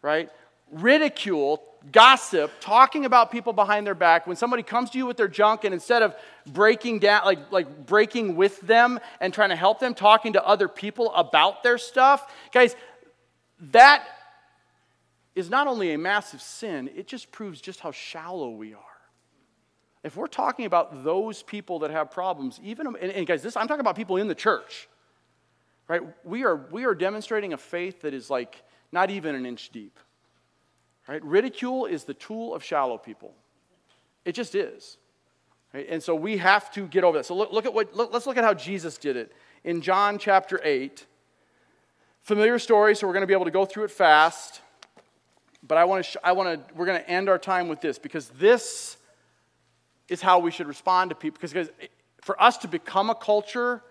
Right? ridicule, gossip, talking about people behind their back, when somebody comes to you with their junk and instead of breaking down, like, like breaking with them and trying to help them, talking to other people about their stuff, guys, that is not only a massive sin, it just proves just how shallow we are. If we're talking about those people that have problems, even, and, and guys, this, I'm talking about people in the church, right? We are, we are demonstrating a faith that is like not even an inch deep. Right? Ridicule is the tool of shallow people. It just is. Right? And so we have to get over that. So look, look at what, look, let's look at how Jesus did it. In John chapter 8, familiar story, so we're going to be able to go through it fast. But I want to, sh- I want to, we're going to end our time with this because this is how we should respond to people. Because eh, for us to become a culture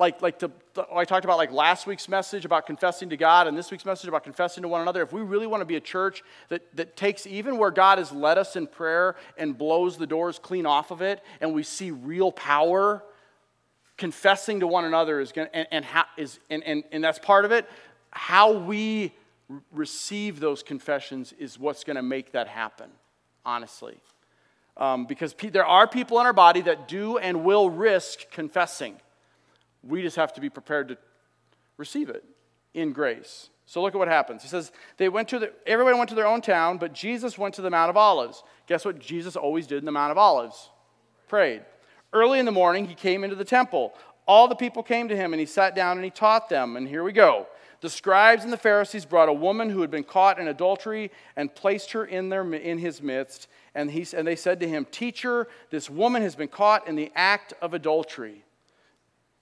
like, like the, I talked about like last week's message about confessing to God and this week's message about confessing to one another, if we really want to be a church that, that takes even where God has led us in prayer and blows the doors clean off of it and we see real power, confessing to one another is going and, and, is, and, and, and that's part of it. How we receive those confessions is what's going to make that happen, honestly. Um, because pe- there are people in our body that do and will risk confessing. We just have to be prepared to receive it in grace. So look at what happens. He says, they went to the, everybody went to their own town, but Jesus went to the Mount of Olives. Guess what Jesus always did in the Mount of Olives? Prayed. Early in the morning, he came into the temple. All the people came to him, and he sat down and he taught them. And here we go. The scribes and the Pharisees brought a woman who had been caught in adultery and placed her in, their, in his midst. And, he, and they said to him, Teacher, this woman has been caught in the act of adultery.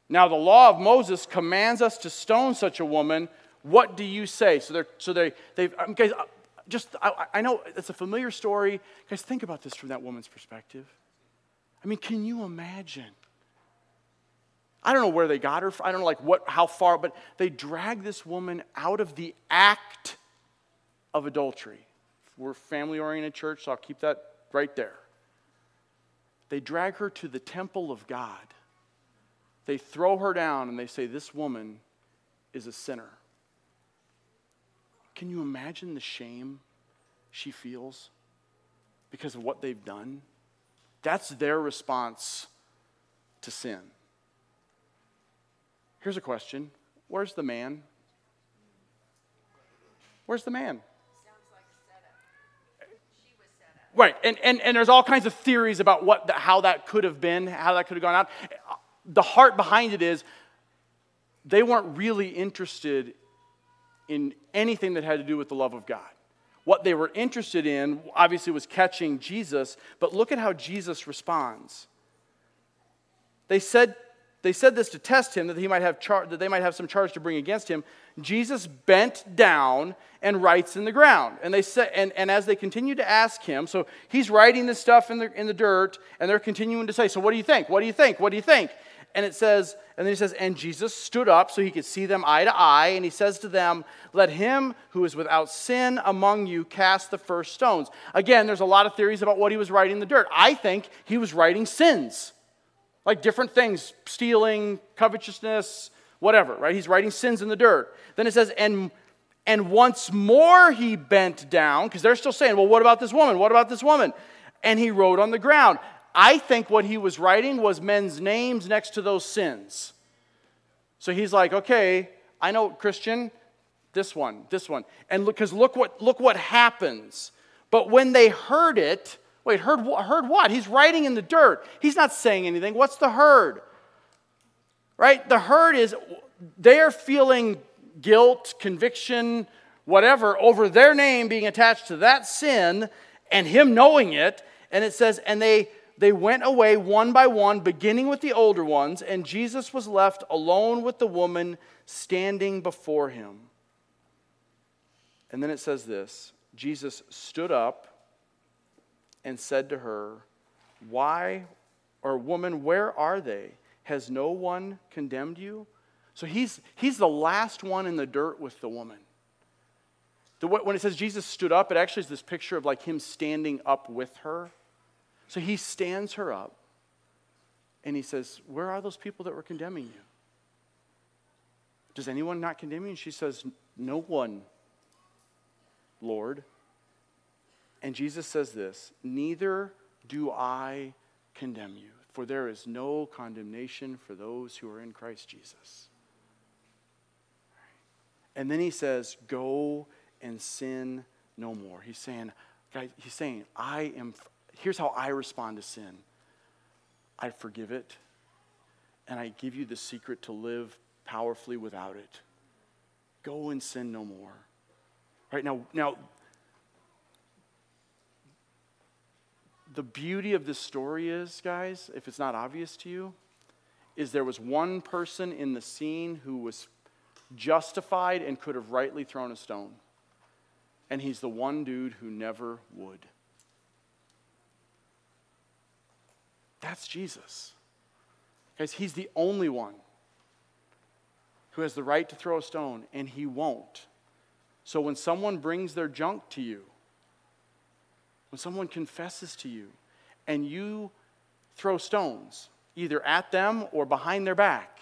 Now, the law of Moses commands us to stone such a woman. What do you say? So, they're, so they, they've, um, guys, uh, just, I, I know it's a familiar story. Guys, think about this from that woman's perspective. I mean, can you imagine? I don't know where they got her. From. I don't know like what, how far, but they drag this woman out of the act of adultery. We're family-oriented church, so I'll keep that right there. They drag her to the temple of God they throw her down and they say, This woman is a sinner. Can you imagine the shame she feels because of what they've done? That's their response to sin. Here's a question Where's the man? Where's the man? Right, and, and, and there's all kinds of theories about what how that could have been, how that could have gone out the heart behind it is they weren't really interested in anything that had to do with the love of God. What they were interested in, obviously, was catching Jesus, but look at how Jesus responds. They said, they said this to test him, that, he might have char- that they might have some charge to bring against him. Jesus bent down and writes in the ground. And, they said, and, and as they continue to ask him, so he's writing this stuff in the, in the dirt, and they're continuing to say, So what do you think? What do you think? What do you think? And it says, and then he says, and Jesus stood up so he could see them eye to eye, and he says to them, Let him who is without sin among you cast the first stones. Again, there's a lot of theories about what he was writing in the dirt. I think he was writing sins, like different things stealing, covetousness, whatever, right? He's writing sins in the dirt. Then it says, and and once more he bent down, because they're still saying, Well, what about this woman? What about this woman? And he wrote on the ground. I think what he was writing was men's names next to those sins. So he's like, okay, I know Christian, this one, this one. And look, because look what, look what happens. But when they heard it, wait, heard, heard what? He's writing in the dirt. He's not saying anything. What's the heard? right? The heard is they are feeling guilt, conviction, whatever over their name being attached to that sin and him knowing it. And it says, and they they went away one by one, beginning with the older ones, and Jesus was left alone with the woman standing before him. And then it says this Jesus stood up and said to her, Why, or woman, where are they? Has no one condemned you? So he's, he's the last one in the dirt with the woman. The, when it says Jesus stood up, it actually is this picture of like him standing up with her. So he stands her up and he says, Where are those people that were condemning you? Does anyone not condemn you? And she says, No one, Lord. And Jesus says this Neither do I condemn you, for there is no condemnation for those who are in Christ Jesus. And then he says, Go and sin no more. He's saying, guys, he's saying, I am, here's how I respond to sin I forgive it, and I give you the secret to live powerfully without it. Go and sin no more. Right now, now the beauty of this story is, guys, if it's not obvious to you, is there was one person in the scene who was justified and could have rightly thrown a stone. And he's the one dude who never would. That's Jesus. Guys, he's the only one who has the right to throw a stone, and he won't. So when someone brings their junk to you, when someone confesses to you, and you throw stones, either at them or behind their back,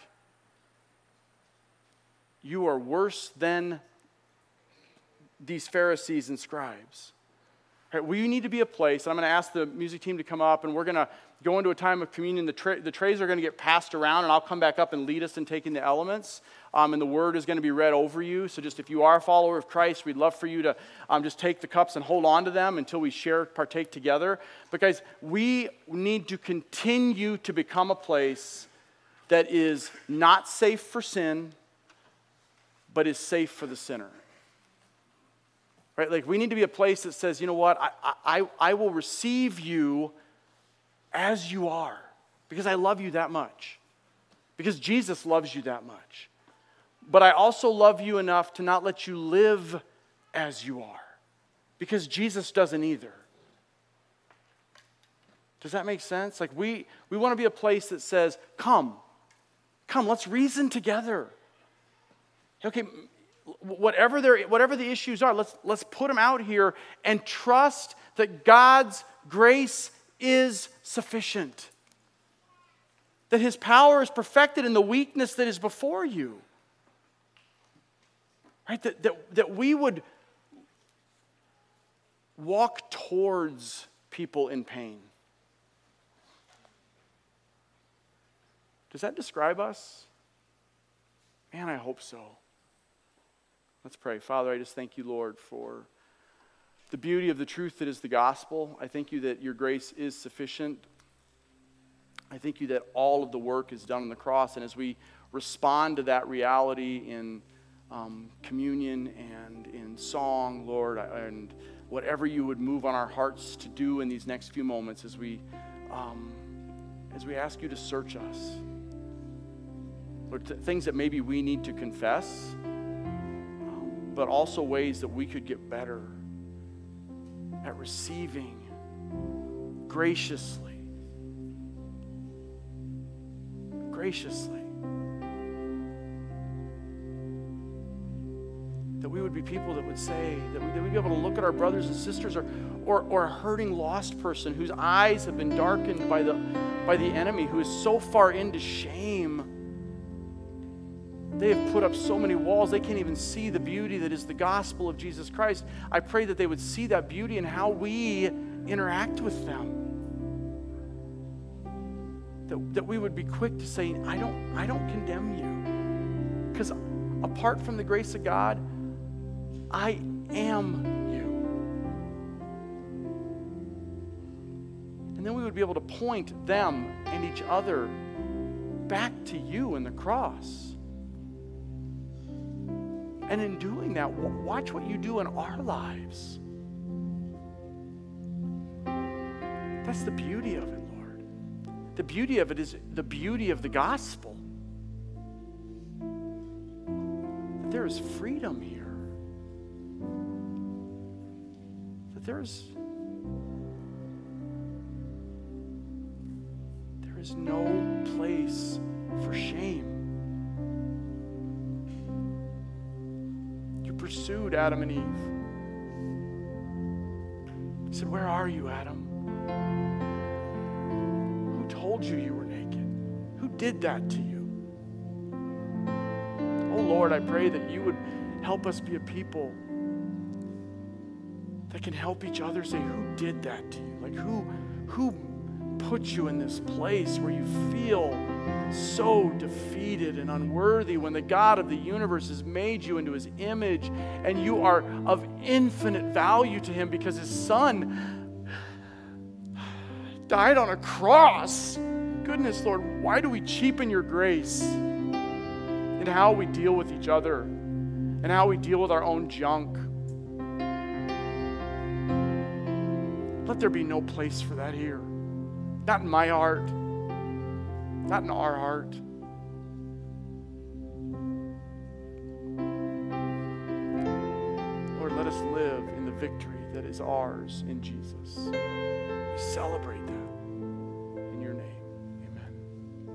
you are worse than these Pharisees and scribes. Right, we need to be a place, and I'm going to ask the music team to come up, and we're going to go into a time of communion. The, tra- the trays are going to get passed around, and I'll come back up and lead us in taking the elements. Um, and the word is going to be read over you. So, just if you are a follower of Christ, we'd love for you to um, just take the cups and hold on to them until we share, partake together. But, guys, we need to continue to become a place that is not safe for sin, but is safe for the sinner. Right? Like, we need to be a place that says, you know what, I, I, I will receive you as you are because I love you that much, because Jesus loves you that much. But I also love you enough to not let you live as you are because Jesus doesn't either. Does that make sense? Like, we, we want to be a place that says, come, come, let's reason together. Okay, whatever, whatever the issues are, let's, let's put them out here and trust that God's grace is sufficient. That his power is perfected in the weakness that is before you. Right? That, that, that we would walk towards people in pain. Does that describe us? Man, I hope so. Let's pray. Father, I just thank you, Lord, for the beauty of the truth that is the gospel. I thank you that your grace is sufficient. I thank you that all of the work is done on the cross. And as we respond to that reality in um, communion and in song, Lord, and whatever you would move on our hearts to do in these next few moments as we, um, as we ask you to search us. Lord, things that maybe we need to confess but also ways that we could get better at receiving graciously. Graciously. That we would be people that would say, that, we, we'd be able to look at our brothers and sisters or, or, or a hurting lost person whose eyes have been darkened by the, by the enemy, who is so far into shame they have put up so many walls, they can't even see the beauty that is the gospel of Jesus Christ. I pray that they would see that beauty and how we interact with them. That, that we would be quick to say, I don't, I don't condemn you. Because apart from the grace of God, I am you. And then we would be able to point them and each other back to you in the cross. And in doing that, watch what you do in our lives. That's the beauty of it, Lord. The beauty of it is the beauty of the gospel. That there is freedom here. That there's there is no place for shame. Pursued Adam and Eve. He said, Where are you, Adam? Who told you you were naked? Who did that to you? Oh Lord, I pray that you would help us be a people that can help each other say, Who did that to you? Like, who, who put you in this place where you feel so defeated and unworthy when the God of the universe has made you into his image and you are of infinite value to him because his son died on a cross. Goodness, Lord, why do we cheapen your grace in how we deal with each other and how we deal with our own junk? Let there be no place for that here. Not in my heart not in our heart. Lord, let us live in the victory that is ours in Jesus. We celebrate that.